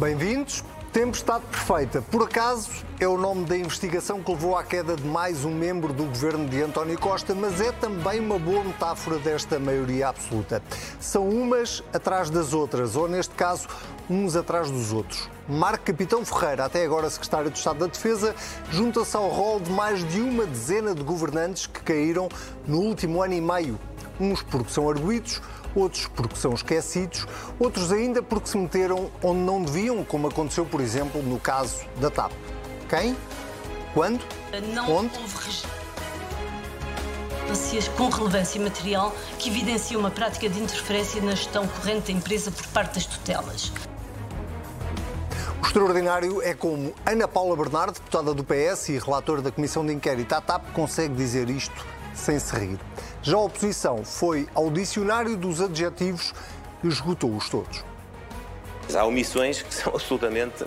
Bem-vindos. Tempestade Perfeita, por acaso, é o nome da investigação que levou à queda de mais um membro do governo de António Costa, mas é também uma boa metáfora desta maioria absoluta. São umas atrás das outras, ou neste caso, uns atrás dos outros. Marco Capitão Ferreira, até agora secretário de Estado da Defesa, junta-se ao rol de mais de uma dezena de governantes que caíram no último ano e meio. Uns porque são arguídos, outros porque são esquecidos, outros ainda porque se meteram onde não deviam, como aconteceu, por exemplo, no caso da TAP. Quem? Quando? Não Onde? houve registros com relevância material que evidenciam uma prática de interferência na gestão corrente da empresa por parte das tutelas. O extraordinário é como Ana Paula Bernardo, deputada do PS e relatora da Comissão de Inquérito à TAP, consegue dizer isto sem se rir. Já a oposição foi ao dicionário dos adjetivos e esgotou-os todos. Há omissões que são absolutamente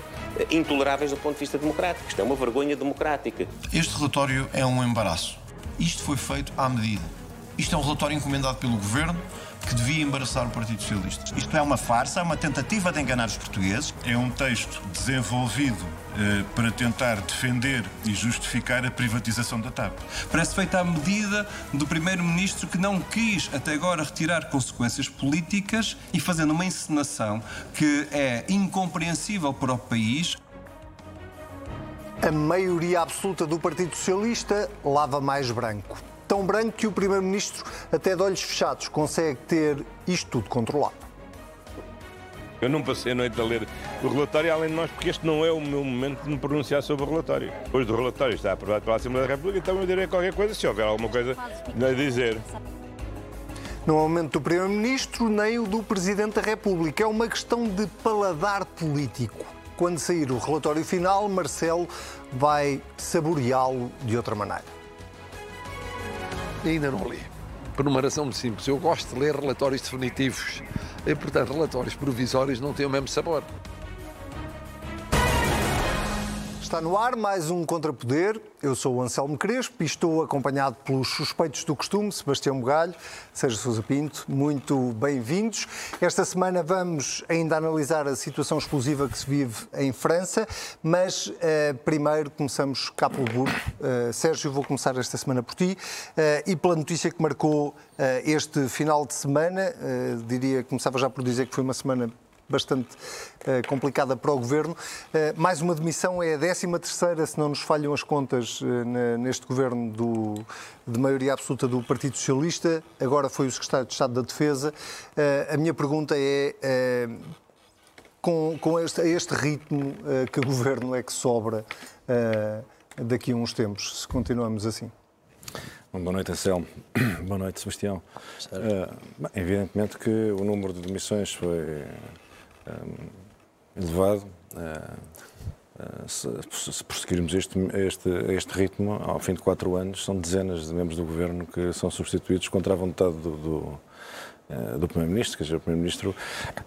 intoleráveis do ponto de vista democrático. Isto é uma vergonha democrática. Este relatório é um embaraço. Isto foi feito à medida. Isto é um relatório encomendado pelo Governo que devia embaraçar o Partido Socialista. Isto é uma farsa, é uma tentativa de enganar os portugueses. É um texto desenvolvido eh, para tentar defender e justificar a privatização da TAP. Parece feito à medida do Primeiro-Ministro que não quis até agora retirar consequências políticas e fazendo uma encenação que é incompreensível para o país. A maioria absoluta do Partido Socialista lava mais branco. Tão branco que o Primeiro-Ministro, até de olhos fechados, consegue ter isto tudo controlado. Eu não passei a noite a ler o relatório, além de nós, porque este não é o meu momento de me pronunciar sobre o relatório. Depois do relatório está aprovado pela Assembleia da República, então eu direi qualquer coisa se houver alguma coisa a dizer. Não é o momento do Primeiro-Ministro nem o do Presidente da República. É uma questão de paladar político. Quando sair o relatório final, Marcelo vai saboreá-lo de outra maneira. Ainda não li. Por uma razão muito simples. Eu gosto de ler relatórios definitivos. E, portanto, relatórios provisórios não têm o mesmo sabor. Está no ar mais um Contrapoder. Eu sou o Anselmo Crespo e estou acompanhado pelos suspeitos do costume, Sebastião Bugalho, Sérgio Sousa Pinto. Muito bem-vindos. Esta semana vamos ainda analisar a situação explosiva que se vive em França, mas eh, primeiro começamos cá pelo burro. Eh, Sérgio, vou começar esta semana por ti eh, e pela notícia que marcou este final de semana. Diria, começava já por dizer que foi uma semana bastante uh, complicada para o Governo. Uh, mais uma demissão é a 13 terceira, se não nos falham as contas, uh, na, neste Governo do, de maioria absoluta do Partido Socialista. Agora foi o Secretário de Estado da Defesa. a minha pergunta é, com, com este, este ritmo, que Governo é que sobra daqui a uns tempos, se continuamos assim? Boa noite, Anselmo. Boa noite, Sebastião. Uh, evidentemente que o número de demissões foi elevado. Uh, uh, se, se, prosseguirmos este, este, este ritmo, ao fim de quatro anos, são dezenas de membros do governo que são substituídos contra a vontade do, do do Primeiro-Ministro, quer dizer, o Primeiro-Ministro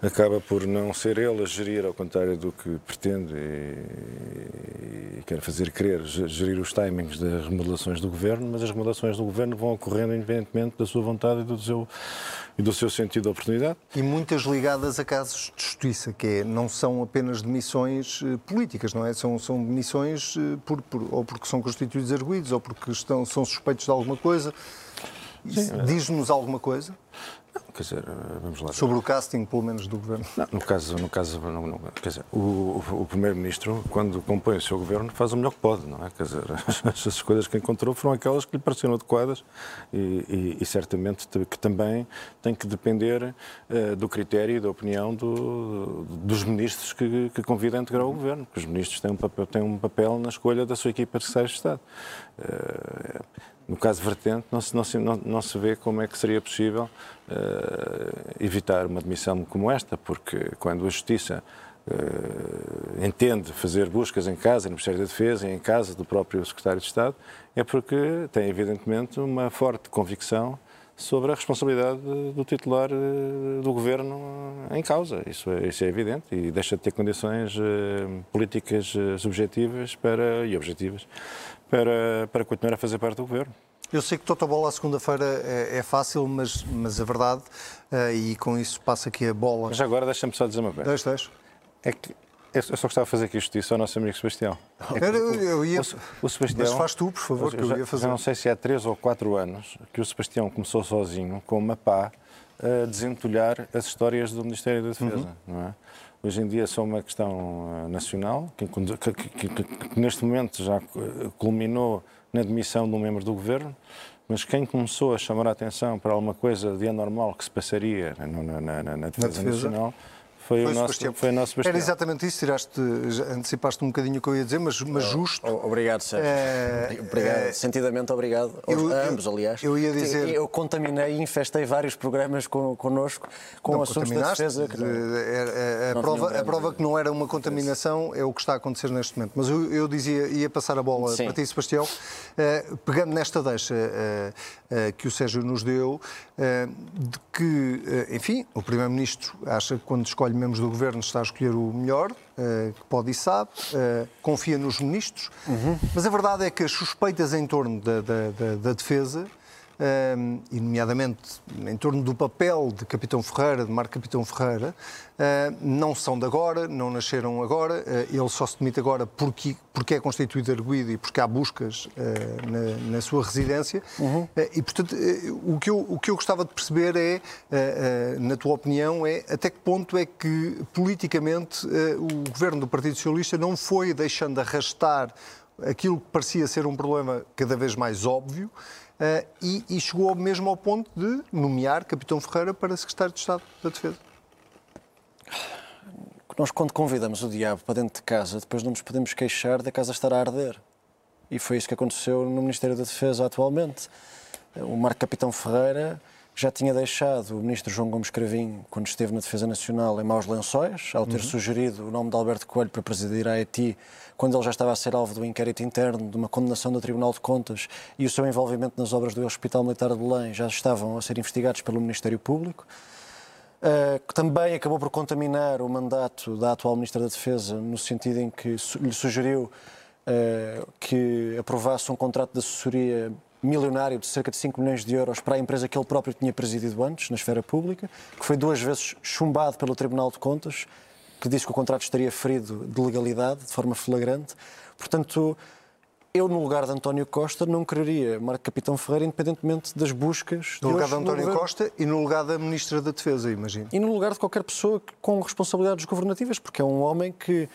acaba por não ser ele a gerir, ao contrário do que pretende e, e quer fazer querer, gerir os timings das remodelações do Governo, mas as remodelações do Governo vão ocorrendo independentemente da sua vontade e do seu, e do seu sentido de oportunidade. E muitas ligadas a casos de justiça, que é, não são apenas demissões políticas, não é? São, são demissões por, por, ou porque são constituídos arguídos ou porque estão, são suspeitos de alguma coisa. Diz-nos alguma coisa? Quer dizer, vamos lá. Sobre o casting, pelo menos, do governo? Não, no caso, no caso não, não, quer dizer, o, o primeiro-ministro, quando compõe o seu governo, faz o melhor que pode, não é? Quer dizer, as escolhas que encontrou foram aquelas que lhe pareceram adequadas e, e, e certamente que também tem que depender uh, do critério e da opinião do, dos ministros que, que convida a integrar o governo, porque os ministros têm um papel, têm um papel na escolha da sua equipa de secretários de Estado. Uh, no caso vertente, não se, não, se, não, não se vê como é que seria possível uh, evitar uma demissão como esta, porque quando a Justiça uh, entende fazer buscas em casa, no Ministério da Defesa em casa do próprio Secretário de Estado, é porque tem, evidentemente, uma forte convicção sobre a responsabilidade do titular eh, do governo em causa. Isso é, isso é evidente e deixa de ter condições políticas subjetivas para, e objetivas para, para continuar a fazer parte do governo. Eu sei que Totobola à segunda-feira é, é, fácil, mas, mas a verdade, uh, e com isso passa aqui a bola. Mas agora deixa-me só dizer uma coisa. Deixa, deixa. É que Eu só gostava de fazer aqui justiça ao nosso amigo Sebastião. Eu ia- O, o Sebastião, Mas faz tu, por favor, que eu ia fazer. já não sei se há três ou quatro anos que o Sebastião começou sozinho, com uma pá, a desentulhar as histórias do Ministério da Defesa. Uhum. Não é? Hoje em dia são uma questão eh, nacional, que, que- que- que- que neste momento já eh, culminou na demissão de um membro do governo, mas quem começou a chamar a atenção para alguma coisa de anormal que se passaria na, na- na- na- defesa, defesa. nacional foi, o nosso, foi o nosso Sebastião. Era exatamente isso, tiraste, antecipaste um bocadinho o que eu ia dizer, mas, mas justo. O- Obrigado, Sérgio. É, obrigado. é, Sentidamente obrigado. Eu- a ambos, aliás. eu ia dizer- Eu contaminei e infestei vários programas con- connosco com Não, assuntos da defesa. que não- de- é- é- a, não prova, a prova que não era uma contaminação é o que está a acontecer neste momento. Mas eu, eu dizia, ia passar a bola Sim. para ti, Sebastião, eh, pegando nesta deixa eh, que o Sérgio nos deu, eh, de que, eh, enfim, o Primeiro-Ministro acha que quando escolhe membros do Governo está a escolher o melhor, eh, que pode e sabe, eh, confia nos ministros, mas a verdade é que as suspeitas em torno da, da- da- da defesa um, e nomeadamente em torno do papel de Capitão Ferreira, de Marco Capitão Ferreira, não são de agora, não nasceram agora, uh, ele só se demite agora porque, porque é constituído arguído e porque há buscas uh, na, na sua residência. Uh, e, portanto, o, que eu, o que eu gostava de perceber é, na tua opinião, é até que ponto é que politicamente o governo do Partido Socialista não foi deixando arrastar aquilo que parecia ser um problema cada vez mais óbvio, e, e, chegou mesmo ao ponto de nomear Capitão Ferreira para Secretário de Estado da Defesa. Nós, quando convidamos o diabo para dentro de casa, depois não nos podemos queixar da casa estar a arder. E foi isso que aconteceu no Ministério da Defesa atualmente. O Marco Capitão Ferreira já tinha deixado o Ministro João Gomes Cravinho, quando esteve na Defesa Nacional, em maus lençóis, ao ter uhum. sugerido o nome de Alberto Coelho para presidir a ETI, quando ele já estava a ser alvo do inquérito interno, de uma condenação do Tribunal de Contas e o seu envolvimento nas obras do Hospital Militar de Belém já estavam a ser investigados pelo Ministério Público. Uh, que também acabou por contaminar o mandato da atual Ministra da Defesa, no sentido em que lhe sugeriu uh, que aprovasse um contrato de assessoria milionário de cerca de 5 milhões de euros para a empresa que ele próprio tinha presidido antes, na esfera pública, que foi duas vezes chumbado pelo Tribunal de Contas, que disse que o contrato estaria ferido de legalidade, de forma flagrante. Portanto, eu, no lugar de António Costa, não quereria Marco Capitão Ferreira, independentemente das buscas. No lugar de António governo. Costa e no lugar da Ministra da Defesa, imagino. E no lugar de qualquer pessoa com responsabilidades governativas, porque é um homem que,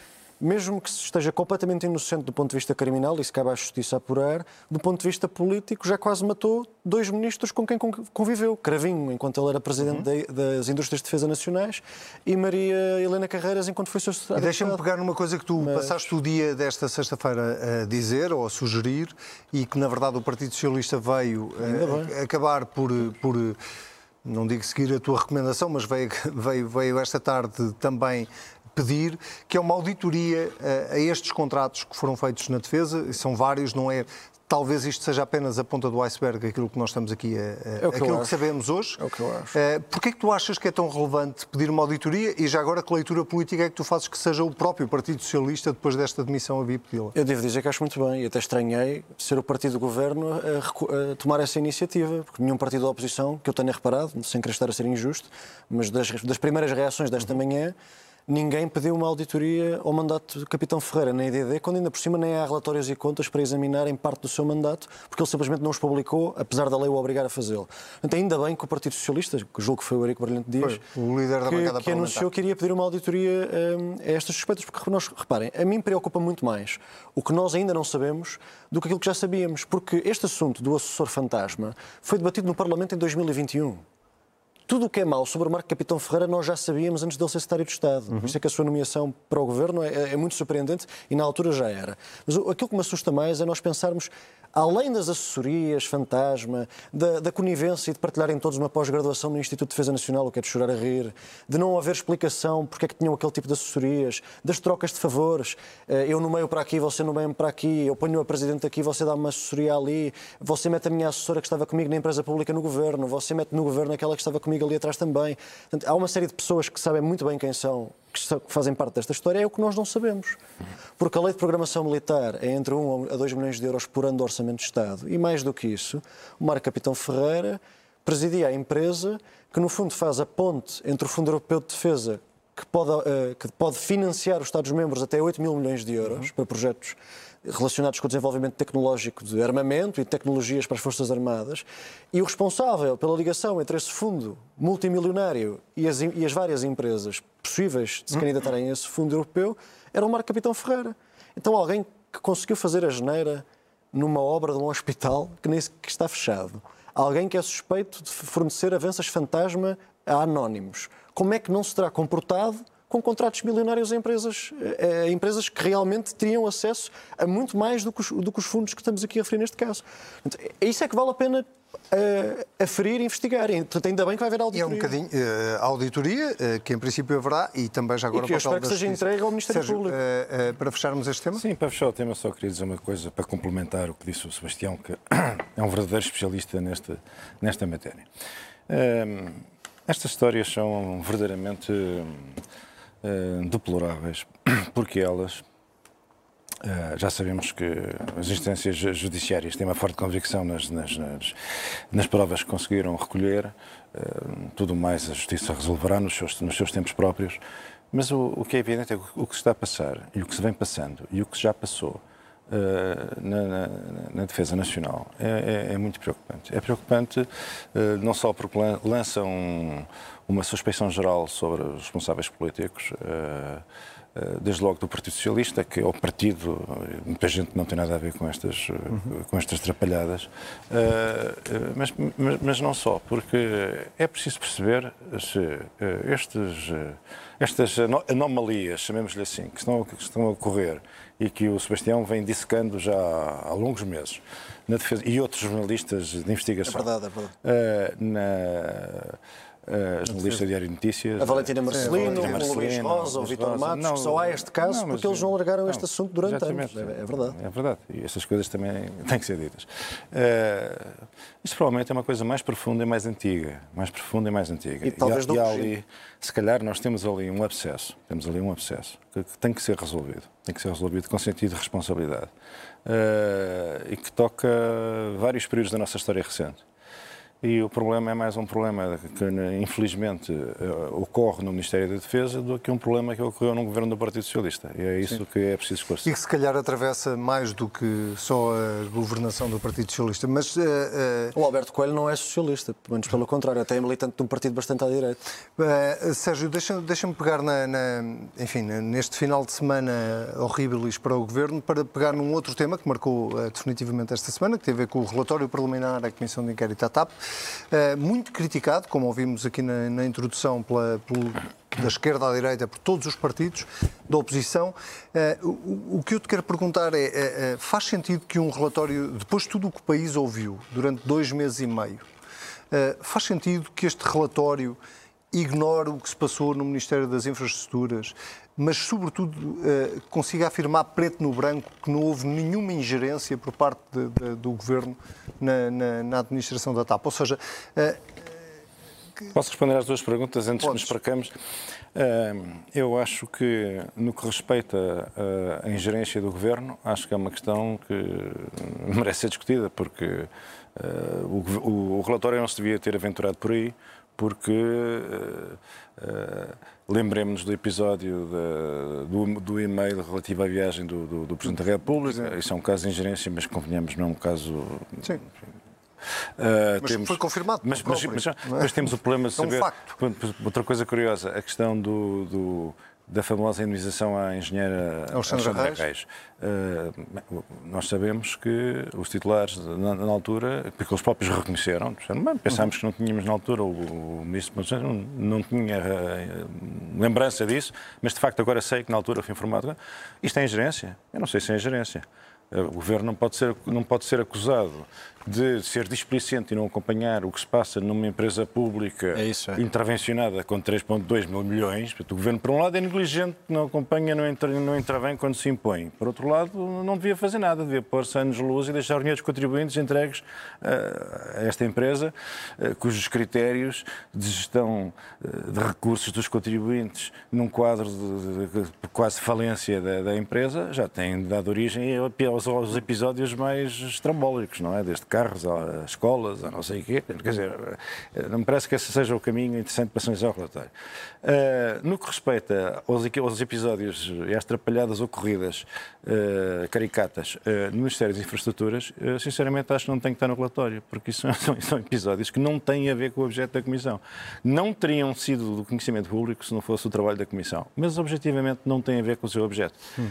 mesmo que esteja completamente inocente do ponto de vista criminal, e se cabe à justiça apurar, do ponto de vista político, já quase matou dois ministros com quem conviveu. Cravinho, enquanto ele era presidente uhum. das Indústrias de Defesa Nacionais, e Maria Helena Carreiras, enquanto foi seu secretário deixa-me pegar numa coisa que tu Mas... passaste o dia desta sexta-feira a dizer ou a sugerir, e que na verdade o Partido Socialista veio a, acabar por. por não digo seguir a tua recomendação, mas veio, veio, veio esta tarde também pedir que é uma auditoria a, a estes contratos que foram feitos na defesa, e são vários, não é? Talvez isto seja apenas a ponta do iceberg, aquilo que nós estamos aqui a, a É que aquilo que sabemos hoje. É o que eu acho. Uh, Porquê é que tu achas que é tão relevante pedir uma auditoria e já agora que leitura política é que tu fazes que seja o próprio Partido Socialista, depois desta demissão, a vir pedi-la? Eu devo dizer que acho muito bem e até estranhei ser o partido do governo a, a tomar essa iniciativa, porque nenhum partido da oposição, que eu tenha reparado, sem querer estar a ser injusto, mas das, das primeiras reações desta manhã, ninguém pediu uma auditoria ao mandato do Capitão Ferreira na IDD, quando ainda por cima nem há relatórios e contas para examinarem parte do seu mandato, porque ele simplesmente não os publicou, apesar da lei o obrigar a fazê-lo. Portanto, ainda bem que o Partido Socialista, que julgo que foi o Eurico Brilhante Dias, Foi, o líder da que, que anunciou que iria pedir uma auditoria hum, a estas suspeitas, porque nós, reparem, a mim preocupa muito mais o que nós ainda não sabemos do que aquilo que já sabíamos, porque este assunto do assessor fantasma foi debatido no Parlamento em 2021. Tudo o que é mau sobre o Marco Capitão Ferreira nós já sabíamos antes dele ser secretário de Estado. Por isso é que a sua nomeação para o governo é, é muito surpreendente e na altura já era. Mas aquilo que me assusta mais é nós pensarmos, além das assessorias, fantasma, da, da conivência e de partilharem todos uma pós-graduação no Instituto de Defesa Nacional, o que é de chorar a rir, de não haver explicação porque é que tinham aquele tipo de assessorias, das trocas de favores, eh, eu nomeio para aqui, você nomeia-me para aqui, eu ponho a presidente aqui, você dá-me uma assessoria ali, você mete a minha assessora que estava comigo na empresa pública no governo, você mete no governo aquela que estava comigo ali atrás também. Portanto, há uma série de pessoas que sabem muito bem quem são, que fazem parte desta história, é o que nós não sabemos. Porque a lei de programação militar é entre 1 a 2 milhões de euros por ano do orçamento de Estado. E mais do que isso, o Marco Capitão Ferreira presidia a empresa que, no fundo, faz a ponte entre o Fundo Europeu de Defesa que pode, uh, que pode financiar os Estados-membros até 8 mil milhões de euros uhum. para projetos relacionados com o desenvolvimento tecnológico de armamento e tecnologias para as Forças Armadas, e o responsável pela ligação entre esse fundo multimilionário e as, e as várias empresas possíveis de se candidatarem a esse fundo europeu era o Marco Capitão Ferreira. Então alguém que conseguiu fazer a geneira numa obra de um hospital que nem que está fechado. Alguém que é suspeito de fornecer avanças fantasma a anónimos. Como é que não se terá comportado com contratos milionários a empresas, a empresas que realmente teriam acesso a muito mais do que, os, do que os fundos que estamos aqui a referir neste caso. É isso é que vale a pena a, aferir e investigar. Portanto, ainda bem que vai haver auditoria. E é um bocadinho uh, auditoria, uh, que em princípio haverá, e também já agora... E que eu espero que seja entregue ao Ministério Sérgio, Público. Uh, para fecharmos este tema? Sim, para fechar o tema só queria dizer uma coisa para complementar o que disse o Sebastião, que é um verdadeiro especialista nesta, nesta matéria. estas histórias são verdadeiramente uh, deploráveis, porque elas, uh, já sabemos que as instâncias judiciárias têm uma forte convicção nas, nas, nas, nas provas que conseguiram recolher, uh, tudo mais a Justiça resolverá nos seus, nos seus tempos próprios, mas o, o que é evidente é que o que se está a passar e o que se vem passando e o que já passou Uh, na, na, na, defesa nacional é, é, é, muito preocupante. É preocupante não só porque lança um, uma suspeição geral sobre os responsáveis políticos, eh, eh, desde logo do Partido Socialista, que é o partido, muita gente não tem nada a ver com estas, uhum. com estas trapalhadas, eh, mas, mas, mas, não só, porque é preciso perceber se estes, estas anomalias, chamemos-lhe assim, que estão, que estão a ocorrer e que o Sebastião vem dissecando já há longos meses, na defesa, e outros jornalistas de investigação. É verdade, é verdade. Na, a jornalista Diário de Notícias. A Valentina Marcelino, o Luís Rosa, o Vitor Matos, não, que só há este caso não, porque eles não largaram não, este assunto durante anos. É, é, verdade. É verdade. E essas coisas também têm que ser ditas. Uh, isto provavelmente é uma coisa mais profunda e mais antiga. Mais profunda e mais antiga. E, talvez e, e ali, se calhar, nós temos ali um abscesso. Temos ali um abscesso que, que tem que ser resolvido. Tem que ser resolvido com sentido de responsabilidade. Uh, e que toca vários períodos da nossa história recente. E o problema é mais um problema que, infelizmente, eh, ocorre no Ministério da Defesa do que um problema que ocorreu no governo do Partido Socialista. E é isso Sim. que é preciso esclarecer. E que se calhar atravessa mais do que só a governação do Partido Socialista. Mas, uh, uh... O Alberto Coelho não é socialista, pelo menos pelo contrário, até é militante de um partido bastante à direita. Uh, Sérgio, deixa-me deixa pegar na, na, enfim, neste final de semana horrível para o governo para pegar num outro tema que marcou definitivamente esta semana, que tem a ver com o relatório preliminar da Comissão de Inquérito à TAP. Eh, muito criticado, como ouvimos aqui na, na introdução, pela, da esquerda à direita, por todos os partidos da oposição. Uh, o, que eu te quero perguntar é: uh, faz sentido que um relatório, depois de tudo o que o país ouviu durante dois meses e meio, faz sentido que este relatório ignore o que se passou no Ministério das Infraestruturas, mas, sobretudo, eh, consiga afirmar preto no branco que não houve nenhuma ingerência por parte de, de, do Governo na, na, na, administração da TAP. Ou seja. Eh, Posso responder às duas perguntas antes Podes. que nos percamos? Eh, eu acho que, no que respeita à ingerência do Governo, acho que é uma questão que merece ser discutida, porque o, o relatório não se devia ter aventurado por aí, porque uh, uh, lembremos do episódio de, do, do, e-mail relativo à viagem do, do, do Presidente da República. Isso é um caso de ingerência, mas convenhamos, não é um caso. Sim. Uh, mas temos, foi confirmado. Mas, mas, mas, é? mas, temos o problema de saber. É um facto. Outra coisa curiosa, a questão do, do da famosa indenização à engenheira Alexandra, Alexandra Reis. Reis. Uh, nós sabemos que os titulares, na, na, altura, porque eles próprios reconheceram, pensámos que não tínhamos na altura, o, o ministro não, não tinha uh, lembrança disso, mas de facto agora sei que na altura fui informado. Isto é ingerência? Eu não sei se é ingerência. O governo não pode ser, não pode ser acusado de ser displicente e não acompanhar o que se passa numa empresa pública é isso, é. intervencionada com 3,2 mil milhões. O governo, por um lado, é negligente, não acompanha, não, entra, não intervém quando se impõe. Por outro lado, não devia fazer nada, devia pôr-se anos de luz e deixar o dinheiro dos contribuintes entregues uh, a esta empresa, uh, cujos critérios de gestão uh, de recursos dos contribuintes, num quadro de, quase falência da, da, empresa, já têm dado origem aos, aos episódios mais estrambólicos, não é? Desde carros a escolas, a não sei o quê. Quer dizer, não me parece que esse seja o caminho interessante para analisar o relatório. Uh, no que respeita aos, aos episódios e às atrapalhadas ocorridas uh, caricatas uh, no Ministério das Infraestruturas, sinceramente acho que não tem que estar no relatório, porque isso são, são, episódios que não têm a ver com o objeto da Comissão. Não teriam sido do conhecimento público se não fosse o trabalho da Comissão, mas objetivamente não têm a ver com o seu objeto. Hum.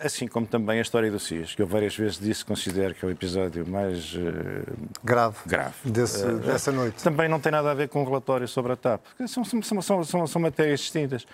assim como também a história do CIS, que eu várias vezes disse considero que é o episódio mais grave, grave. Desse, dessa noite. Também não tem nada a ver com o relatório sobre a TAP. São, são, são, são, são matérias distintas.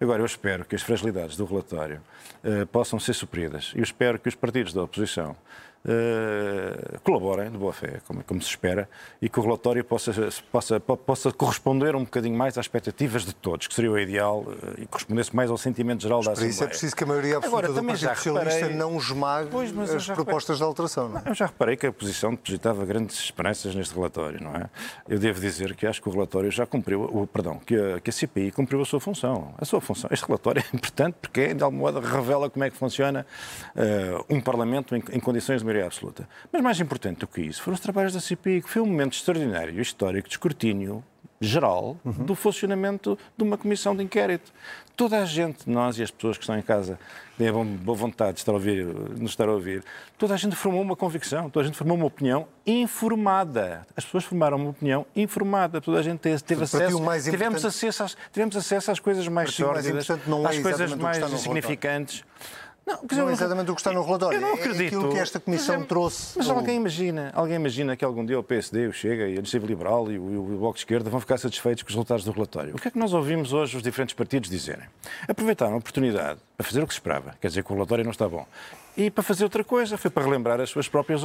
Agora, eu espero que as fragilidades do relatório uh, possam ser supridas. Eu espero que os partidos da oposição uh, colaborem de boa fé, como, como, se espera, e que o relatório possa, possa, possa corresponder um bocadinho mais às expectativas de todos, que seria o ideal uh, e correspondesse mais ao sentimento geral da Assembleia. Por isso é preciso que a maioria absoluta Agora, do Partido Socialista reparei... não esmague pois, as propostas reparei... de alteração. Não? É? Eu já reparei que a oposição depositava grandes esperanças neste relatório, não é? Eu devo dizer que acho que o relatório já cumpriu, o, perdão, que a, que a CPI cumpriu a sua função. A sua função. Este relatório é importante porque, de alguma modo, revela como é que funciona uh, um Parlamento em, em condições de maioria absoluta. Mas mais importante do que isso foram os trabalhos da CPI, que foi um momento extraordinário, histórico, de escrutínio geral uhum. do funcionamento de uma comissão de inquérito. Toda a gente, nós e as pessoas que estão em casa, têm a boa vontade de estar a ouvir, nos estar a ouvir, toda a gente formou uma convicção, toda a gente formou uma opinião informada. As pessoas formaram uma opinião informada, toda a gente teve, teve acesso, tivemos acesso, às, tivemos acesso às coisas mais sórdidas, é às coisas mais insignificantes. Não, não é exatamente o que está no relatório. Eu não acredito. É aquilo que esta Comissão mas, trouxe. Mas alguém imagina, alguém imagina que algum dia o PSD, o Chega e a Iniciativa Liberal e o, o Bloco de Esquerda vão ficar satisfeitos com os resultados do relatório. O que é que nós ouvimos hoje os diferentes partidos dizerem? Aproveitaram a oportunidade para fazer o que se esperava, quer dizer que o relatório não está bom, e para fazer outra coisa, foi para relembrar as suas próprias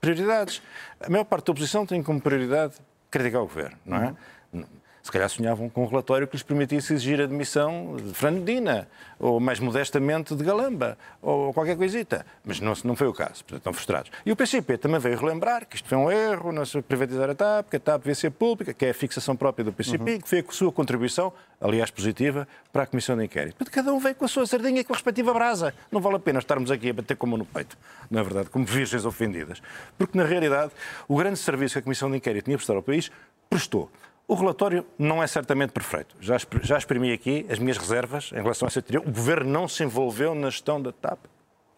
prioridades. A maior parte da oposição tem como prioridade criticar o governo, não é? Uhum se calhar sonhavam com um relatório que lhes permitisse exigir a demissão de Fernandina, ou mais modestamente de Galamba, ou qualquer coisita. Mas não, não foi o caso, portanto estão frustrados. E o PCP também veio relembrar que isto foi um erro, não se privatizar a TAP, que a TAP devia ser pública, que é a fixação própria do PCP, uhum. que foi a sua contribuição, aliás positiva, para a Comissão de Inquérito. Portanto, cada um veio com a sua sardinha e com a respectiva brasa. Não vale a pena estarmos aqui a bater como no peito, não é verdade, como virgens ofendidas. Porque, na realidade, o grande serviço que a Comissão de Inquérito tinha prestado ao país prestou. O relatório não é certamente perfeito. Já, já exprimi aqui as minhas reservas em relação a essa teoria. O Governo não se envolveu na gestão da TAP.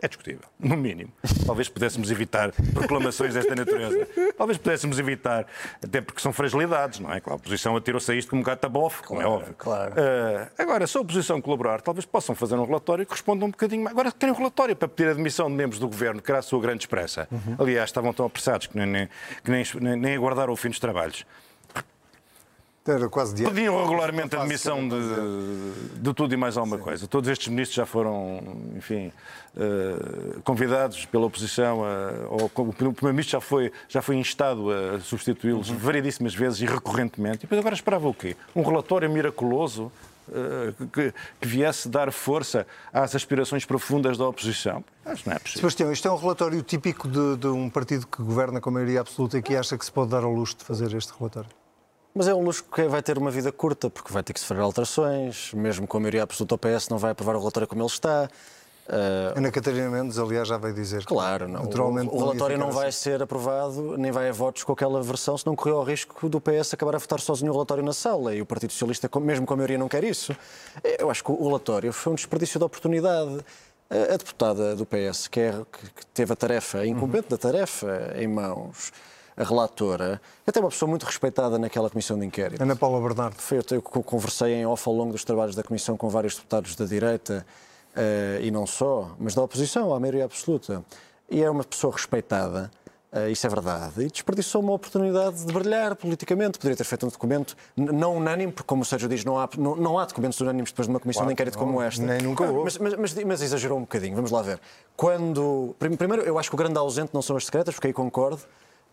É discutível, no mínimo. Talvez pudéssemos evitar proclamações desta natureza. Talvez pudéssemos evitar, até porque são fragilidades, não é? Claro, a oposição atirou-se a isto como um gato a bofe, como é óbvio. Claro. Uh, agora, se a oposição colaborar, talvez possam fazer um relatório que responda um bocadinho mais. Agora, querem um relatório para pedir a demissão de membros do governo, que era a sua grande expressa. Uhum. Aliás, estavam tão apressados que nem, nem, que nem, nem aguardaram o fim dos trabalhos. Era quase diário. Pediam regularmente a admissão de, de, tudo e mais alguma Sim. coisa. Todos estes ministros já foram, enfim, uh, convidados pela oposição, a, ou o Primeiro-Ministro já foi, já foi instado a substituí-los uhum. variedíssimas vezes e recorrentemente. E depois agora esperava o quê? Um relatório miraculoso uh, que, que, viesse dar força às aspirações profundas da oposição. Acho que não é possível. Sebastião, isto é um relatório típico de, de um partido que governa com maioria absoluta e que acha que se pode dar ao luxo de fazer este relatório? Mas é um luxo que vai ter uma vida curta, porque vai ter que sofrer alterações, mesmo com a maioria absoluta, o PS não vai aprovar o relatório como ele está. Uh... Ana Catarina Mendes, aliás, já vai dizer claro, não. Naturalmente, o, o relatório não vai assim. ser aprovado, nem vai a votos com aquela versão, se não correu ao risco do PS acabar a votar sozinho o relatório na sala. E o Partido Socialista, mesmo com a maioria, não quer isso. Eu acho que o relatório foi um desperdício de oportunidade. A deputada do PS, que, é, que teve a tarefa, a incumbente uhum. da tarefa em mãos, a relatora, até uma pessoa muito respeitada naquela comissão de inquérito. Ana Paula Bernardo. Foi, eu conversei em off ao longo dos trabalhos da comissão com vários deputados da direita, uh, e não só, mas da oposição, à maioria absoluta. E é uma pessoa respeitada. Uh, isso é verdade. E desperdiçou uma oportunidade de brilhar politicamente. Poderia ter feito um documento não unânime, porque, como o Sérgio diz, não há, não, não há documentos unânimes depois de uma comissão claro, de inquérito como esta. Nem nunca houve. Mas, mas, mas, mas, exagerou um bocadinho. Vamos lá ver. Quando. Primeiro, eu acho que o grande ausente não são as secretas, porque aí concordo.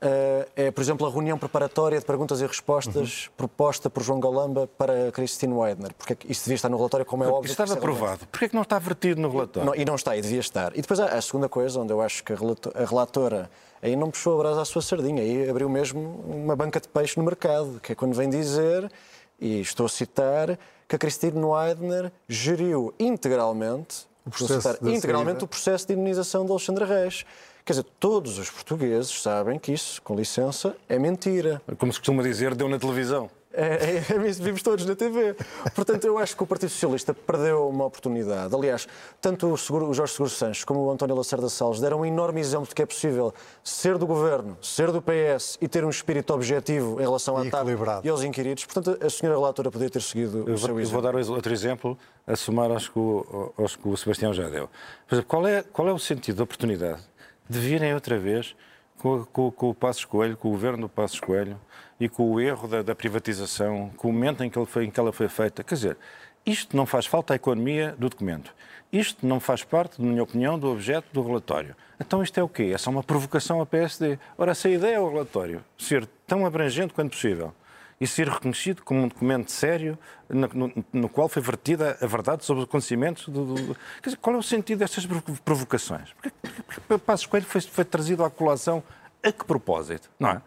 Uh, é, por exemplo, a reunião preparatória de perguntas e respostas uhum. proposta por João Galamba para Christine Weidner. Porque é isso devia estar no relatório, como é Porque óbvio. Estava aprovado. Porquê é que não está vertido no relatório? Não, e não está, e devia estar. E depois a, a segunda coisa, onde eu acho que a relatora aí não puxou a brasa à sua sardinha, aí abriu mesmo uma banca de peixe no mercado, que é quando vem dizer, e estou a citar, que a Christine Weidner geriu integralmente, o processo, integralmente o processo de imunização de Alexandre Reis Quer dizer, todos os portugueses sabem que isso, com licença, é mentira. Como se costuma dizer, deu na televisão. É, é, é isso, vimos todos na TV. Portanto, eu acho que o Partido Socialista perdeu uma oportunidade. Aliás, tanto o, Seguro, o Jorge Seguro Sanches como o António Lacerda Salles deram um enorme exemplo de que é possível ser do governo, ser do PS e ter um espírito objetivo em relação à TAP e aos inquiridos. Portanto, a senhora relatora poderia ter seguido eu o seu exemplo. Eu vou dar outro exemplo, a somar aos que o, aos que o Sebastião já deu. Por exemplo, qual é, qual é o sentido da oportunidade de virem outra vez com, com, com o Passos Coelho, com o governo do Passos Coelho, e com o erro da, da, privatização, com o momento em que, foi, em que ela foi feita. Quer dizer, isto não faz falta à economia do documento. Isto não faz parte, na minha opinião, do objeto do relatório. Então isto é o quê? É só uma provocação à PSD. Ora, se a ideia é o relatório ser tão abrangente quanto possível e ser reconhecido como um documento sério no, no, no qual foi vertida a verdade sobre os acontecimentos. Do, do, dizer, qual é o sentido destas provocações? Porque, porque, porque Passos Coelho foi, foi trazido à colação a que propósito? Não é?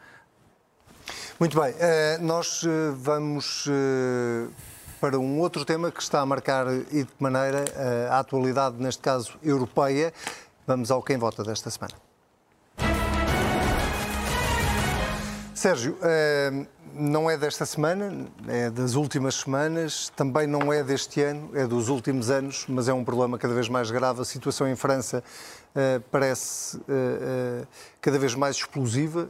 Muito bem, eh, nós eh, vamos eh, para um outro tema que está a marcar e de que maneira a atualidade, neste caso europeia. Vamos ao quem vota desta semana. Sérgio, não é desta semana, é das últimas semanas, também não é deste ano, é dos últimos anos, mas é um problema cada vez mais grave. A situação em França uh, parece uh, uh, cada vez mais explosiva.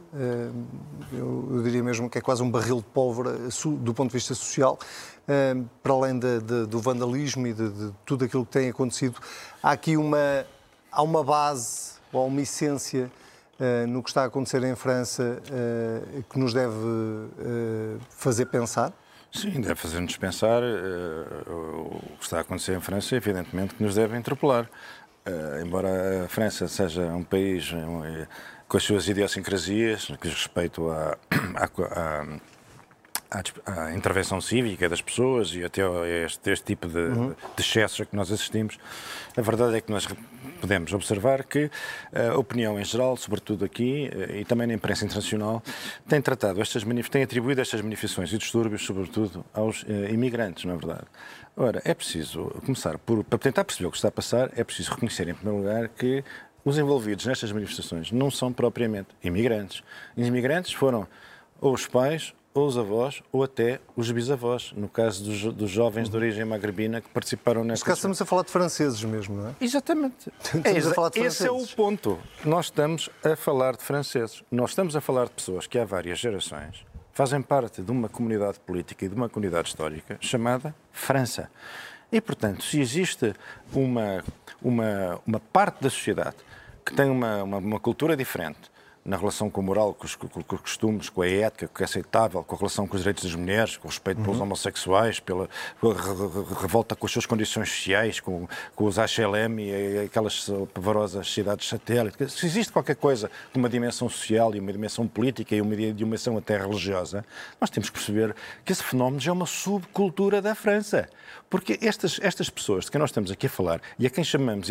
Eu, eu, diria mesmo que é quase um barril de pólvora do ponto de vista social. para além de, de, do vandalismo e de, de, tudo aquilo que tem acontecido, há aqui uma, há uma base ou há uma essência no que está a acontecer em França uh, que nos deve uh, fazer pensar? Sim, deve fazer-nos pensar. o que está a acontecer em França, evidentemente, que nos deve interpelar. embora a França seja um país com as suas idiosincrasias, que diz respeito a, a, a, à, intervenção cívica das pessoas e até este, este tipo de, uhum. de excessos a que nós assistimos, a verdade é que nós podemos observar que a opinião em geral, sobretudo aqui eh, e também na imprensa internacional, tem tratado estas tem atribuído estas manifestações e distúrbios, sobretudo, aos eh, imigrantes, não é verdade? Ora, é preciso começar por, para tentar perceber o que está a passar, é preciso reconhecer, em primeiro lugar, que os envolvidos nestas manifestações não são propriamente imigrantes. Os imigrantes foram ou os pais ou os avós, ou até os bisavós, no caso dos, dos jovens de origem magrebina que participaram nesta... Neste caso estamos a falar de franceses mesmo, não é? Exatamente. é, a falar de franceses. Esse é o ponto. Nós estamos a falar de franceses. Nós estamos a falar de pessoas que há várias gerações fazem parte de uma comunidade política e de uma comunidade histórica chamada França. E, portanto, se existe uma, uma, uma parte da sociedade que tem uma, uma, uma cultura diferente, na relação com a moral, com os, com, os, costumes, com a ética, com o que é aceitável, com a relação com os direitos das mulheres, com o respeito pelos uhum. homossexuais, pela, pela, revolta com as suas condições sociais, com, com os HLM e aquelas pavorosas cidades satélites. Se existe qualquer coisa de uma dimensão social e uma dimensão política e uma dimensão até religiosa, nós temos que perceber que esse fenómeno já é uma subcultura da França. Porque estas, estas pessoas de quem nós estamos aqui a falar e a quem chamamos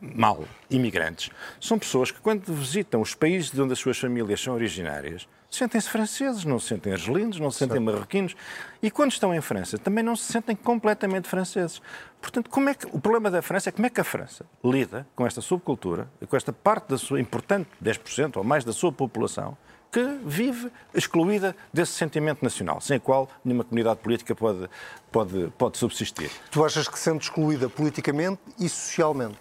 mal imigrantes, são pessoas que quando visitam os países de onde as suas famílias são originárias, sentem-se franceses, não se sentem argelinos, não se sentem marroquinos. E quando estão em França, também não se sentem completamente franceses. Portanto, como é que, o problema da França é como é que a França lida com esta subcultura e com esta parte da sua importante 10% ou mais da sua população que vive excluída desse sentimento nacional, sem o qual nenhuma comunidade política pode, pode, pode subsistir. Tu achas que sendo excluída politicamente e socialmente?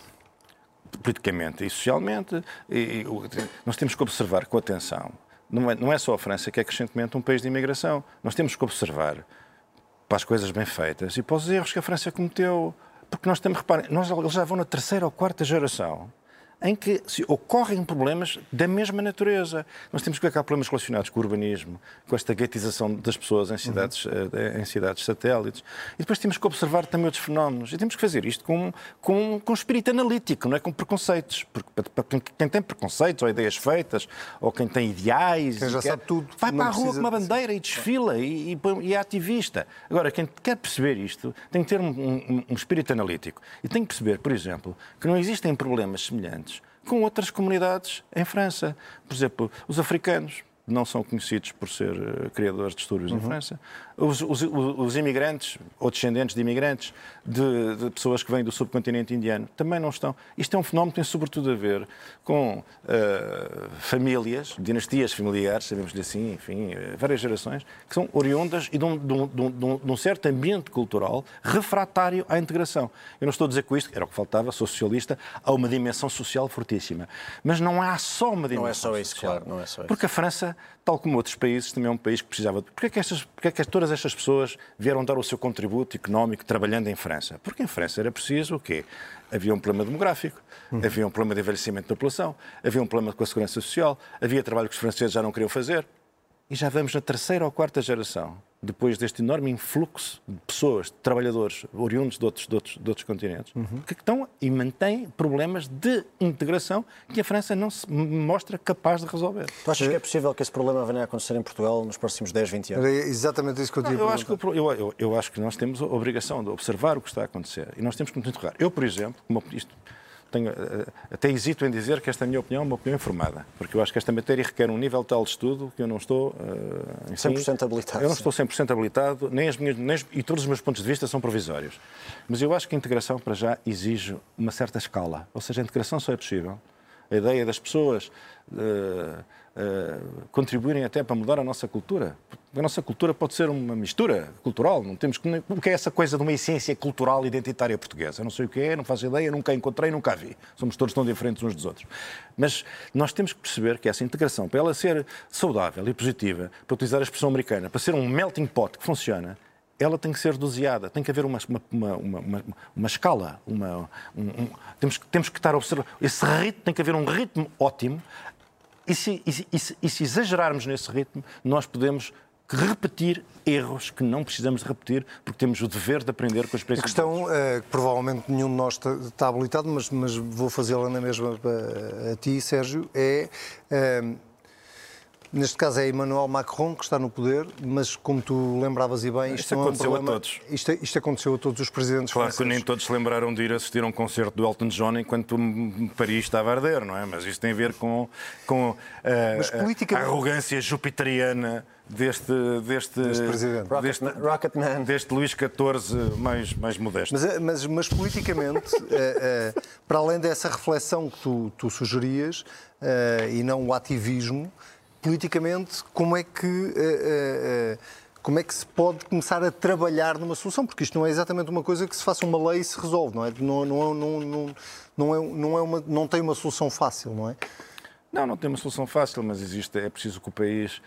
politicamente e socialmente. E, e, nós temos que observar com atenção. Não é, não é só a França que é crescentemente um país de imigração. Nós temos que observar para as coisas bem feitas e para os erros que a França cometeu. Porque nós temos, reparem, nós, eles já vão na terceira ou quarta geração em que ocorrem problemas da mesma natureza. Nós temos que ver que há problemas relacionados com o urbanismo, com esta guetização das pessoas em cidades, uhum. em cidades satélites. E depois temos que observar também outros fenómenos. E temos que fazer isto com, com, com espírito analítico, não é com preconceitos. Porque quem tem preconceitos ou ideias feitas, ou quem tem ideais... Quem já quer, sabe tudo. Vai para a rua com uma bandeira e desfila e, e, e, é ativista. Agora, quem quer perceber isto tem que ter um, um, um espírito analítico. E tem que perceber, por exemplo, que não existem problemas semelhantes com outras comunidades em França. Por exemplo, os africanos. Não são conhecidos por ser uh, criadores de distúrbios uhum. em França. Os, os, os, imigrantes, ou descendentes de imigrantes, de, de, pessoas que vêm do subcontinente indiano, também não estão. Isto é um fenómeno que tem sobretudo a ver com uh, famílias, dinastias familiares, sabemos-lhe assim, enfim, uh, várias gerações, que são oriundas e de um, de, um, de, um, de um, certo ambiente cultural refratário à integração. Eu não estou a dizer com isto, era o que faltava, sou socialista, há uma dimensão social fortíssima. Mas não há só uma dimensão Não é só isso, social. claro, não é só isso. Porque a França tal como outros países, também é um país que precisava. Porquê é que, estas, porquê é que todas estas pessoas vieram dar o seu contributo económico trabalhando em França? Porque em França era preciso o quê? Havia um problema demográfico, uhum. havia um problema de envelhecimento da população, havia um problema com a segurança social, havia trabalho que os franceses já não queriam fazer. E já vamos na terceira ou quarta geração depois deste enorme influxo de pessoas, de trabalhadores oriundos de outros, de outros, de outros continentes, uhum. que estão e mantêm problemas de integração que a França não se mostra capaz de resolver. Tu achas que é possível que esse problema venha a acontecer em Portugal nos próximos 10, 20 anos? Era exatamente isso que eu tinha eu acho que eu, eu, eu, acho que nós temos a obrigação de observar o que está a acontecer e nós temos que nos interrogar. Eu, por exemplo, como isto, tenho, eh, até hesito em dizer que esta é minha opinião é uma opinião informada, porque eu acho que esta matéria requer um nível tal de estudo que eu não estou... Uh, enfim, 100% habilitado. Eu não estou 100% habilitado, nem as minhas, nem, e todos os meus pontos de vista são provisórios. Mas eu acho que a integração, para já, exige uma certa escala. Ou seja, a integração só é possível. A ideia das pessoas... Uh, contribuírem até para mudar a nossa cultura. A nossa cultura pode ser uma mistura cultural. Não temos que, o que é essa coisa de uma essência cultural identitária portuguesa? Eu não sei o que é, não faço ideia, nunca encontrei, nunca vi. Somos todos tão diferentes uns dos outros. Mas nós temos que perceber que essa integração, para ela ser saudável e positiva, para utilizar a expressão americana, para ser um melting pot que funciona, ela tem que ser doseada, tem que haver uma, uma, uma, uma, uma escala, uma, um, um, temos, temos que estar a observar. Esse ritmo tem que haver um ritmo ótimo e se, e, se, e se, exagerarmos nesse ritmo, nós podemos repetir erros que não precisamos de repetir, porque temos o dever de aprender com as experiências. A questão, é, que provavelmente nenhum de nós está, está habilitado, mas, mas vou fazê-la na mesma a, a, ti, Sérgio, é, é Neste caso é Emmanuel Macron que está no poder, mas como tu lembravas e bem, isto, isto aconteceu é um a todos. Isto, isto, aconteceu a todos os presidentes Claro franceses. que nem todos se lembraram de ir assistir a um concerto do Elton John enquanto Paris estava a arder, não é? Mas isto tem a ver com, com uh, politicamente... a arrogância jupiteriana deste, deste, deste presidente. Deste, Rocketman. deste Luís XIV mais, mais modesto. Mas, eh, mas, mas politicamente, uh, uh, para além dessa reflexão que tu, tu sugerias, e não o ativismo, politicamente, como é que. Uh, uh, como é que se pode começar a trabalhar numa solução? Porque isto não é exatamente uma coisa que se faça uma lei e se resolve, não é? Não, não, não, não, não, é, não, é uma, não tem uma solução fácil, não é? Não, não tem uma solução fácil, mas existe, é preciso que o país,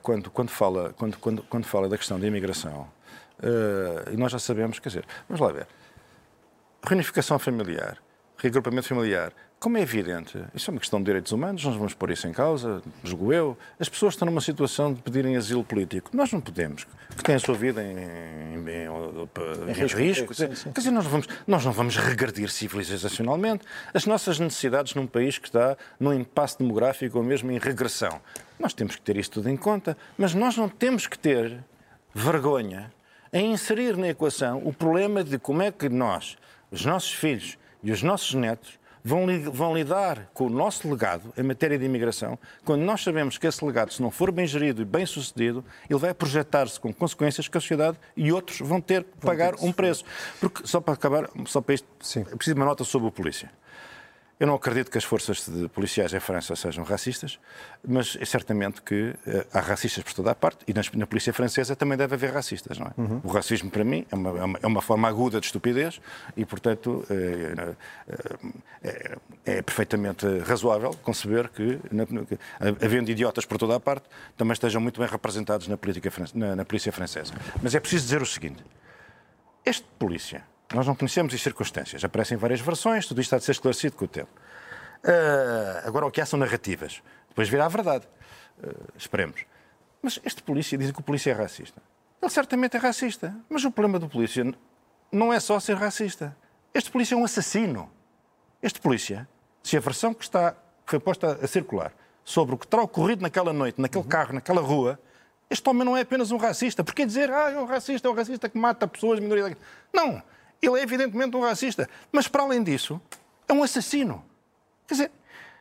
quando, quando, fala, quando, quando, quando fala da questão da imigração, e nós já sabemos, quer dizer, vamos lá ver, reunificação familiar, reagrupamento familiar, como é evidente, isso é uma questão de direitos humanos, nós vamos pôr isso em causa, julgo eu. As pessoas estão numa situação de pedirem asilo político. Nós não podemos, que têm a sua vida em, em, em, em risco. risco. Sim, sim. Quer dizer, nós, vamos, nós não vamos regredir civilizacionalmente as nossas necessidades num país que está num impasse demográfico ou mesmo em regressão. Nós temos que ter isso tudo em conta, mas nós não temos que ter vergonha em inserir na equação o problema de como é que nós, os nossos filhos e os nossos netos, vão, vão lidar com o nosso legado em matéria de imigração, quando nós sabemos que esse legado, se não for bem gerido e bem sucedido, ele vai projetar-se com consequências que a sociedade e outros vão ter que pagar um preço. Porque, só para acabar, só para isto, Sim. preciso de uma nota sobre a polícia. Eu não acredito que as forças policiais em França sejam racistas, mas é certamente que uh, há racistas por toda a parte e nas, na polícia francesa também deve haver racistas, não é? Uhum. O racismo, para mim, é uma, é uma, é uma, forma aguda de estupidez e, portanto, uh, uh, é, perfeitamente razoável conceber que, na, havendo idiotas por toda a parte, também estejam muito bem representados na, política, na, na polícia francesa. Mas é preciso dizer o seguinte: este polícia nós não conhecemos as circunstâncias. Aparecem várias versões, tudo isto está de ser esclarecido com o tempo. Uh, agora, o que há são narrativas. Depois virá a verdade. Uh, esperemos. Mas este polícia diz que o polícia é racista. Ele certamente é racista. Mas o problema do polícia não é só ser racista. Este polícia é um assassino. Este polícia, se a versão que está que foi posta a circular sobre o que terá ocorrido naquela noite, naquele uhum. carro, naquela rua, este homem não é apenas um racista. Porquê dizer, ah, é um racista, é um racista que mata pessoas, minorias? Não. Ele é evidentemente um racista, mas para além disso, é um assassino. Quer dizer,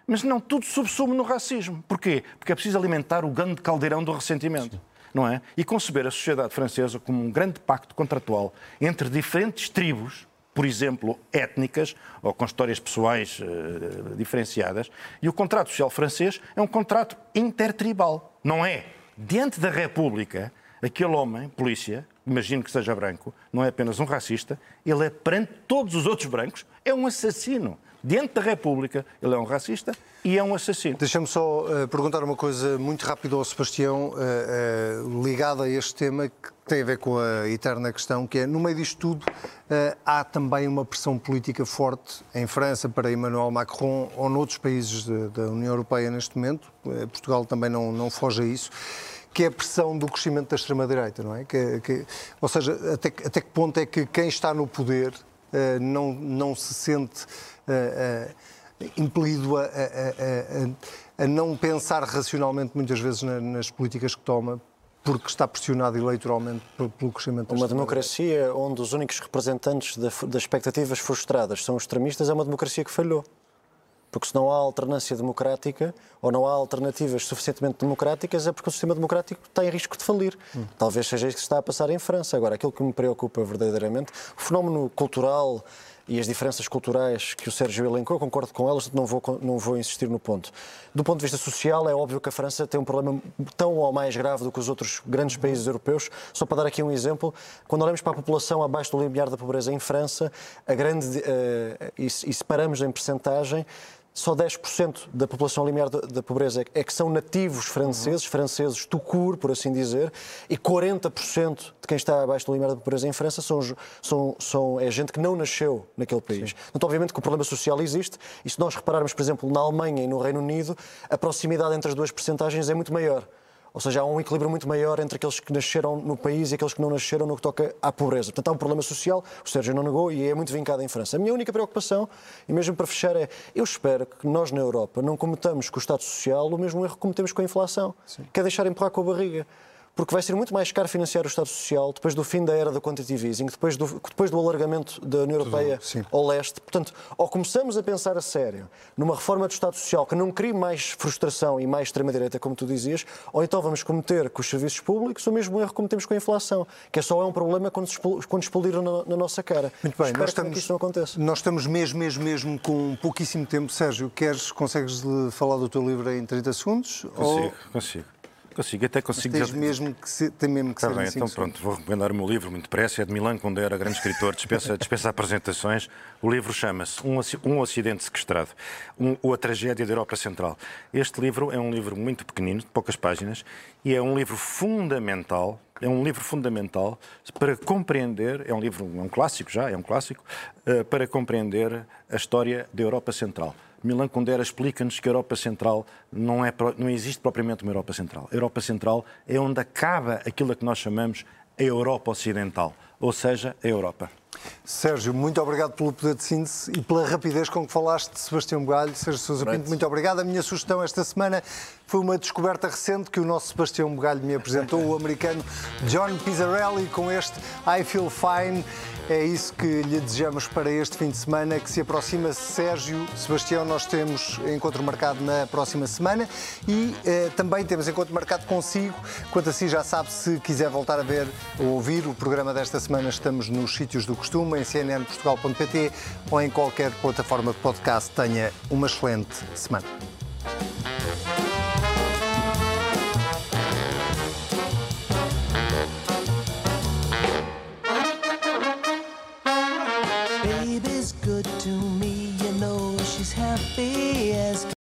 Mas não tudo subsume no racismo. Porquê? Porque é preciso alimentar o grande caldeirão do ressentimento. Não é? E conceber a sociedade francesa como um grande pacto contratual entre diferentes tribos, por exemplo, étnicas ou com histórias pessoais uh, diferenciadas. E o contrato social francês é um contrato intertribal. Não é? Diante da República, aquele homem, polícia, imagino que seja branco, não é apenas um racista, ele é perante todos os outros brancos, é um assassino. Diante da República, ele é um racista e é um assassino. Deixa-me só uh, perguntar uma coisa muito rápido ao Sebastião, uh, uh, ligada a este tema que tem a ver com a eterna questão, que é, no meio disto tudo, há também uma pressão política forte em França para Emmanuel Macron ou noutros países de, da União Europeia neste momento, Portugal também não, não foge a isso, que é a pressão do crescimento da extrema-direita, não é? Que, que, ou seja, até, até que ponto é que quem está no poder não, não se sente uh, impelido a, a, a, a, não pensar racionalmente muitas vezes nas políticas que toma, porque está pressionado eleitoralmente pelo crescimento Uma democracia onde os únicos representantes das expectativas frustradas são os extremistas é uma democracia que falhou. Porque se não há alternância democrática ou não há alternativas suficientemente democráticas é porque o sistema democrático está em risco de falir. Hum. Talvez seja isso que está a passar em França. Agora, aquilo que me preocupa verdadeiramente, o fenómeno cultural e as diferenças culturais que o Sérgio elencou, concordo com elas, não vou, não vou insistir no ponto. Do ponto de vista social, é óbvio que a França tem um problema tão ou mais grave do que os outros grandes países europeus. Só para dar aqui um exemplo, quando olhamos para a população abaixo do limiar da pobreza em França, a grande, uh, e, e separamos em percentagem, só 10% da população limiar da, pobreza é que são nativos franceses, uhum. franceses tucur, por assim dizer, e 40% de quem está abaixo do limiar da pobreza em França são, são, são, é gente que não nasceu naquele país. Sim. Então, obviamente que o problema social existe, e se nós repararmos, por exemplo, na Alemanha e no Reino Unido, a proximidade entre as duas percentagens é muito maior. Ou seja, há um equilíbrio muito maior entre aqueles que nasceram no país e aqueles que não nasceram no que toca à pobreza. Portanto, há um problema social, o Sérgio não negou e é muito vincado em França. A minha única preocupação, e mesmo para fechar, é eu espero que nós na Europa não cometamos com o Estado Social o mesmo erro que cometemos com a inflação, Sim. que é deixar empurrar com a barriga porque vai ser muito mais caro financiar o Estado Social depois do fim da era do quantitative easing, depois do, depois do alargamento da União Europeia Sim. ao leste. Portanto, ou começamos a pensar a sério numa reforma do Estado Social que não crie mais frustração e mais extrema-direita, como tu dizias, ou então vamos cometer com os serviços públicos o mesmo erro que cometemos com a inflação, que é só é um problema quando, quando explodiram na, na, nossa cara. Muito bem, nós estamos, que isto não aconteça. Nós estamos mesmo, mesmo, mesmo com pouquíssimo tempo. Sérgio, queres, consegues falar do teu livro em 30 segundos? Consigo, ou... consigo. Consigo, até consigo. Mas tens mesmo que tem mesmo que Está ser bem, então pronto, vou recomendar o meu livro muito depressa, é de Milan Kundera, grande escritor, dispensa, dispensa apresentações. O livro chama-se um, um Ocidente Sequestrado, um, ou a Tragédia da Europa Central. Este livro é um livro muito pequenino, de poucas páginas, e é um livro fundamental, é um livro fundamental para compreender, é um livro, é um clássico já, é um clássico, uh, para compreender a história da Europa Central. Milan Kundera explica-nos que a Europa Central não, é, não existe propriamente uma Europa Central. A Europa Central é onde acaba aquilo que nós chamamos a Europa Ocidental, ou seja, a Europa. Sérgio, muito obrigado pelo poder de síntese e pela rapidez com que falaste de Sebastião Bugalho. Sérgio Sousa Pinto, muito obrigado. A minha sugestão esta semana foi uma descoberta recente que o nosso Sebastião Bugalho me apresentou, o americano John Pizzarelli, com este I Feel Fine. É isso que lhe desejamos para este fim de semana que se aproxima. Sérgio, Sebastião, nós temos encontro marcado na próxima semana e eh, também temos encontro marcado consigo. Quanto a si, já sabe, se quiser voltar a ver ou ouvir o programa desta semana, estamos nos sítios do costume, em cnnportugal.pt ou em qualquer plataforma de podcast. Tenha uma excelente semana.